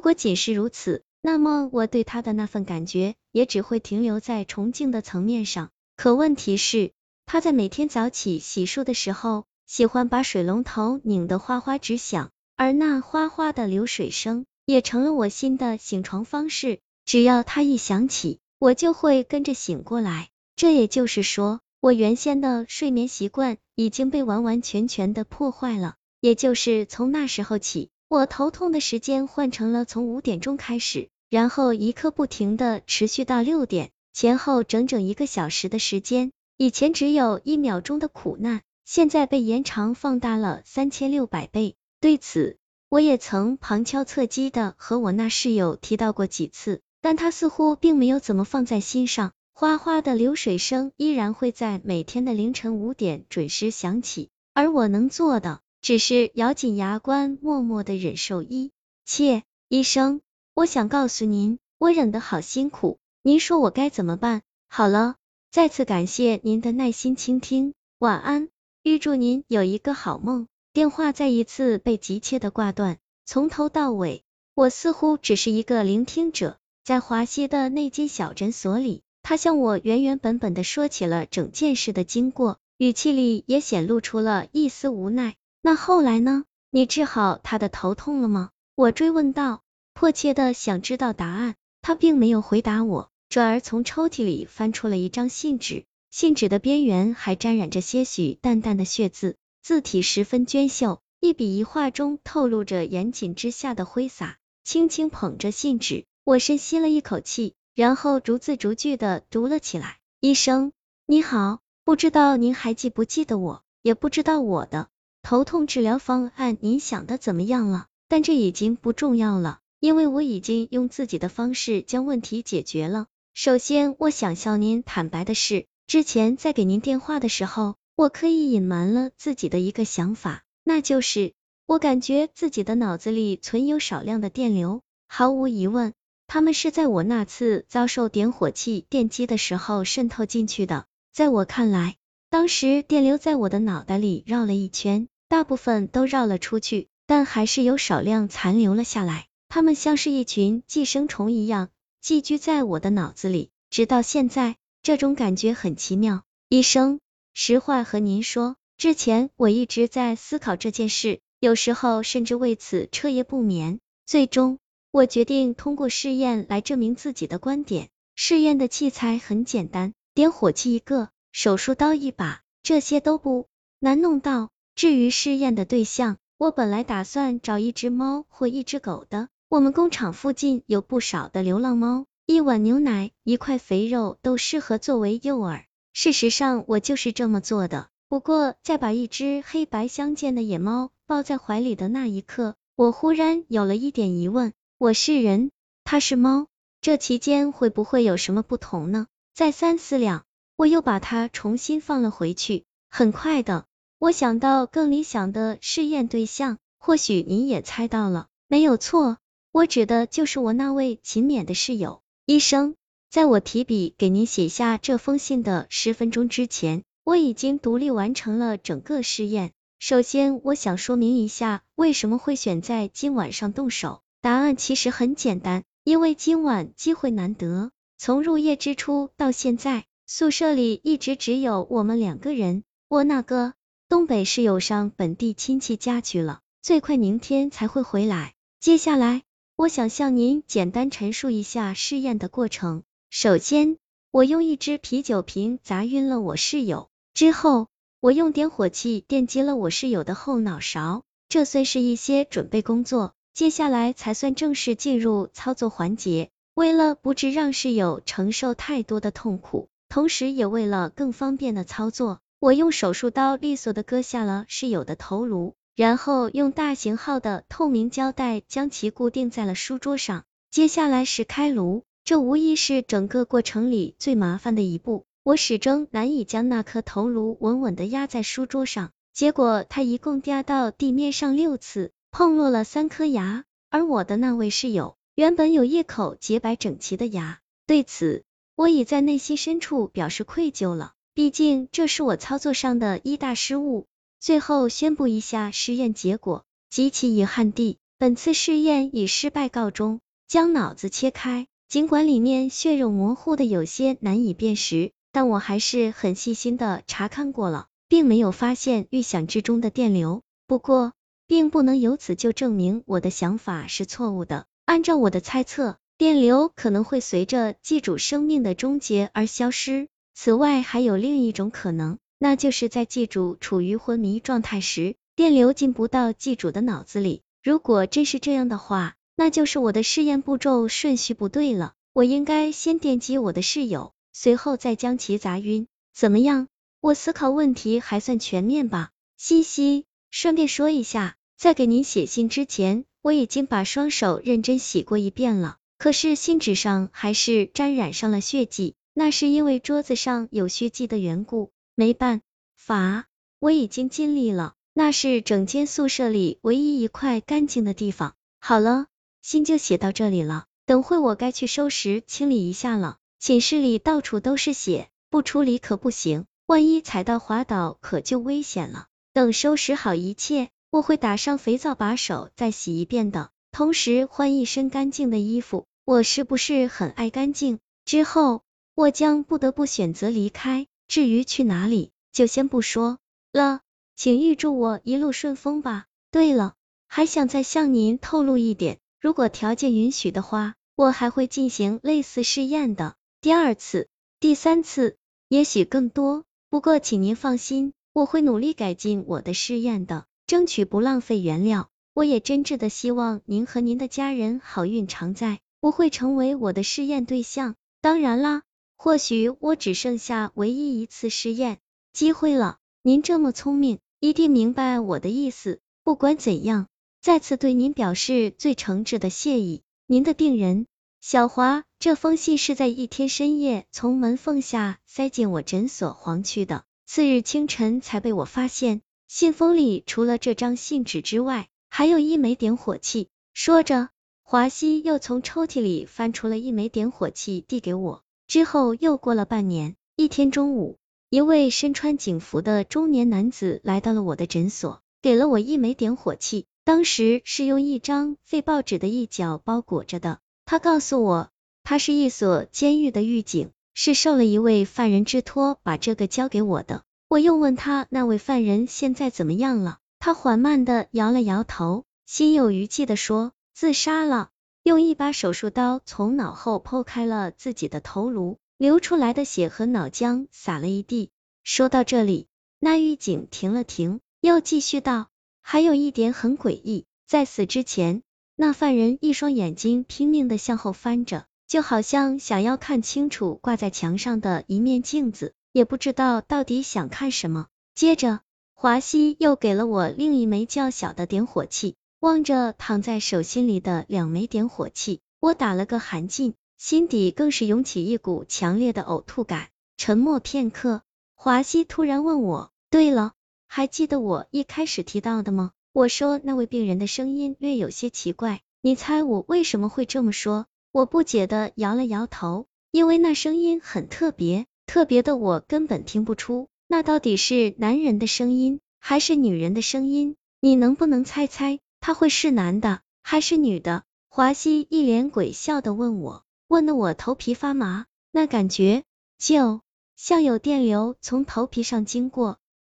如果仅是如此，那么我对他的那份感觉也只会停留在崇敬的层面上。可问题是，他在每天早起洗漱的时候，喜欢把水龙头拧得哗哗直响，而那哗哗的流水声也成了我新的醒床方式。只要他一响起，我就会跟着醒过来。这也就是说，我原先的睡眠习惯已经被完完全全的破坏了。也就是从那时候起，我头痛的时间换成了从五点钟开始，然后一刻不停的持续到六点，前后整整一个小时的时间。以前只有一秒钟的苦难，现在被延长放大了三千六百倍。对此，我也曾旁敲侧击的和我那室友提到过几次，但他似乎并没有怎么放在心上。哗哗的流水声依然会在每天的凌晨五点准时响起，而我能做的。只是咬紧牙关，默默的忍受一切。医生，我想告诉您，我忍得好辛苦，您说我该怎么办？好了，再次感谢您的耐心倾听，晚安，预祝您有一个好梦。电话再一次被急切的挂断，从头到尾，我似乎只是一个聆听者。在华西的那间小诊所里，他向我原原本本的说起了整件事的经过，语气里也显露出了一丝无奈。那后来呢？你治好他的头痛了吗？我追问道，迫切的想知道答案。他并没有回答我，转而从抽屉里翻出了一张信纸，信纸的边缘还沾染着些许淡淡的血渍，字体十分娟秀，一笔一画中透露着严谨之下的挥洒。轻轻捧着信纸，我深吸了一口气，然后逐字逐句的读了起来。医生，你好，不知道您还记不记得我，也不知道我的。头痛治疗方案，您想的怎么样了？但这已经不重要了，因为我已经用自己的方式将问题解决了。首先，我想向您坦白的是，之前在给您电话的时候，我刻意隐瞒了自己的一个想法，那就是我感觉自己的脑子里存有少量的电流。毫无疑问，他们是在我那次遭受点火器电击的时候渗透进去的。在我看来，当时电流在我的脑袋里绕了一圈，大部分都绕了出去，但还是有少量残留了下来。它们像是一群寄生虫一样寄居在我的脑子里，直到现在，这种感觉很奇妙。医生，实话和您说，之前我一直在思考这件事，有时候甚至为此彻夜不眠。最终，我决定通过试验来证明自己的观点。试验的器材很简单，点火器一个。手术刀一把，这些都不难弄到。至于试验的对象，我本来打算找一只猫或一只狗的。我们工厂附近有不少的流浪猫，一碗牛奶、一块肥肉都适合作为诱饵。事实上，我就是这么做的。不过，在把一只黑白相间的野猫抱在怀里的那一刻，我忽然有了一点疑问：我是人，它是猫，这期间会不会有什么不同呢？再三思量。我又把它重新放了回去。很快的，我想到更理想的试验对象，或许您也猜到了，没有错，我指的就是我那位勤勉的室友。医生，在我提笔给您写下这封信的十分钟之前，我已经独立完成了整个试验。首先，我想说明一下为什么会选在今晚上动手。答案其实很简单，因为今晚机会难得，从入夜之初到现在。宿舍里一直只有我们两个人，我那个东北室友上本地亲戚家去了，最快明天才会回来。接下来，我想向您简单陈述一下试验的过程。首先，我用一只啤酒瓶砸晕了我室友，之后，我用点火器电击了我室友的后脑勺，这算是一些准备工作。接下来才算正式进入操作环节。为了不致让室友承受太多的痛苦。同时，也为了更方便的操作，我用手术刀利索的割下了室友的头颅，然后用大型号的透明胶带将其固定在了书桌上。接下来是开颅，这无疑是整个过程里最麻烦的一步。我始终难以将那颗头颅稳稳的压在书桌上，结果它一共压到地面上六次，碰落了三颗牙。而我的那位室友原本有一口洁白整齐的牙，对此。我已在内心深处表示愧疚了，毕竟这是我操作上的一大失误。最后宣布一下实验结果，极其遗憾地，本次试验以失败告终。将脑子切开，尽管里面血肉模糊的有些难以辨识，但我还是很细心的查看过了，并没有发现预想之中的电流。不过，并不能由此就证明我的想法是错误的。按照我的猜测，电流可能会随着寄主生命的终结而消失。此外，还有另一种可能，那就是在寄主处于昏迷状态时，电流进不到寄主的脑子里。如果真是这样的话，那就是我的试验步骤顺序不对了，我应该先电击我的室友，随后再将其砸晕。怎么样？我思考问题还算全面吧？嘻嘻，顺便说一下，在给您写信之前，我已经把双手认真洗过一遍了，可是信纸上还是沾染上了血迹，那是因为桌子上有血迹的缘故，没办法，我已经尽力了，那是整间宿舍里唯一一块干净的地方。好了。信就写到这里了，等会我该去收拾清理一下了。寝室里到处都是血，不处理可不行，万一踩到滑倒可就危险了。等收拾好一切，我会打上肥皂把手再洗一遍的，同时换一身干净的衣服。我是不是很爱干净？之后我将不得不选择离开，至于去哪里，就先不说了，请预祝我一路顺风吧。对了，还想再向您透露一点。如果条件允许的话，我还会进行类似试验的，第二次、第三次，也许更多。不过，请您放心，我会努力改进我的试验的，争取不浪费原料。我也真挚的希望您和您的家人好运常在，不会成为我的试验对象。当然啦，或许我只剩下唯一一次试验机会了。您这么聪明，一定明白我的意思。不管怎样。再次对您表示最诚挚的谢意。您的病人小华，这封信是在一天深夜从门缝下塞进我诊所黄区的，次日清晨才被我发现。信封里除了这张信纸之外，还有一枚点火器。说着，华西又从抽屉里翻出了一枚点火器递给我。之后又过了半年，一天中午，一位身穿警服的中年男子来到了我的诊所，给了我一枚点火器。当时是用一张废报纸的一角包裹着的。他告诉我，他是一所监狱的狱警，是受了一位犯人之托把这个交给我的。我又问他那位犯人现在怎么样了，他缓慢的摇了摇头，心有余悸的说自杀了，用一把手术刀从脑后剖开了自己的头颅，流出来的血和脑浆洒了一地。说到这里，那狱警停了停，又继续道。还有一点很诡异，在死之前，那犯人一双眼睛拼命的向后翻着，就好像想要看清楚挂在墙上的一面镜子，也不知道到底想看什么。接着，华西又给了我另一枚较小的点火器，望着躺在手心里的两枚点火器，我打了个寒噤，心底更是涌起一股强烈的呕吐感。沉默片刻，华西突然问我：“对了。”还记得我一开始提到的吗？我说那位病人的声音略有些奇怪，你猜我为什么会这么说？我不解的摇了摇头，因为那声音很特别，特别的我根本听不出那到底是男人的声音还是女人的声音。你能不能猜猜他会是男的还是女的？华西一脸诡笑的问我，问的我头皮发麻，那感觉就像有电流从头皮上经过。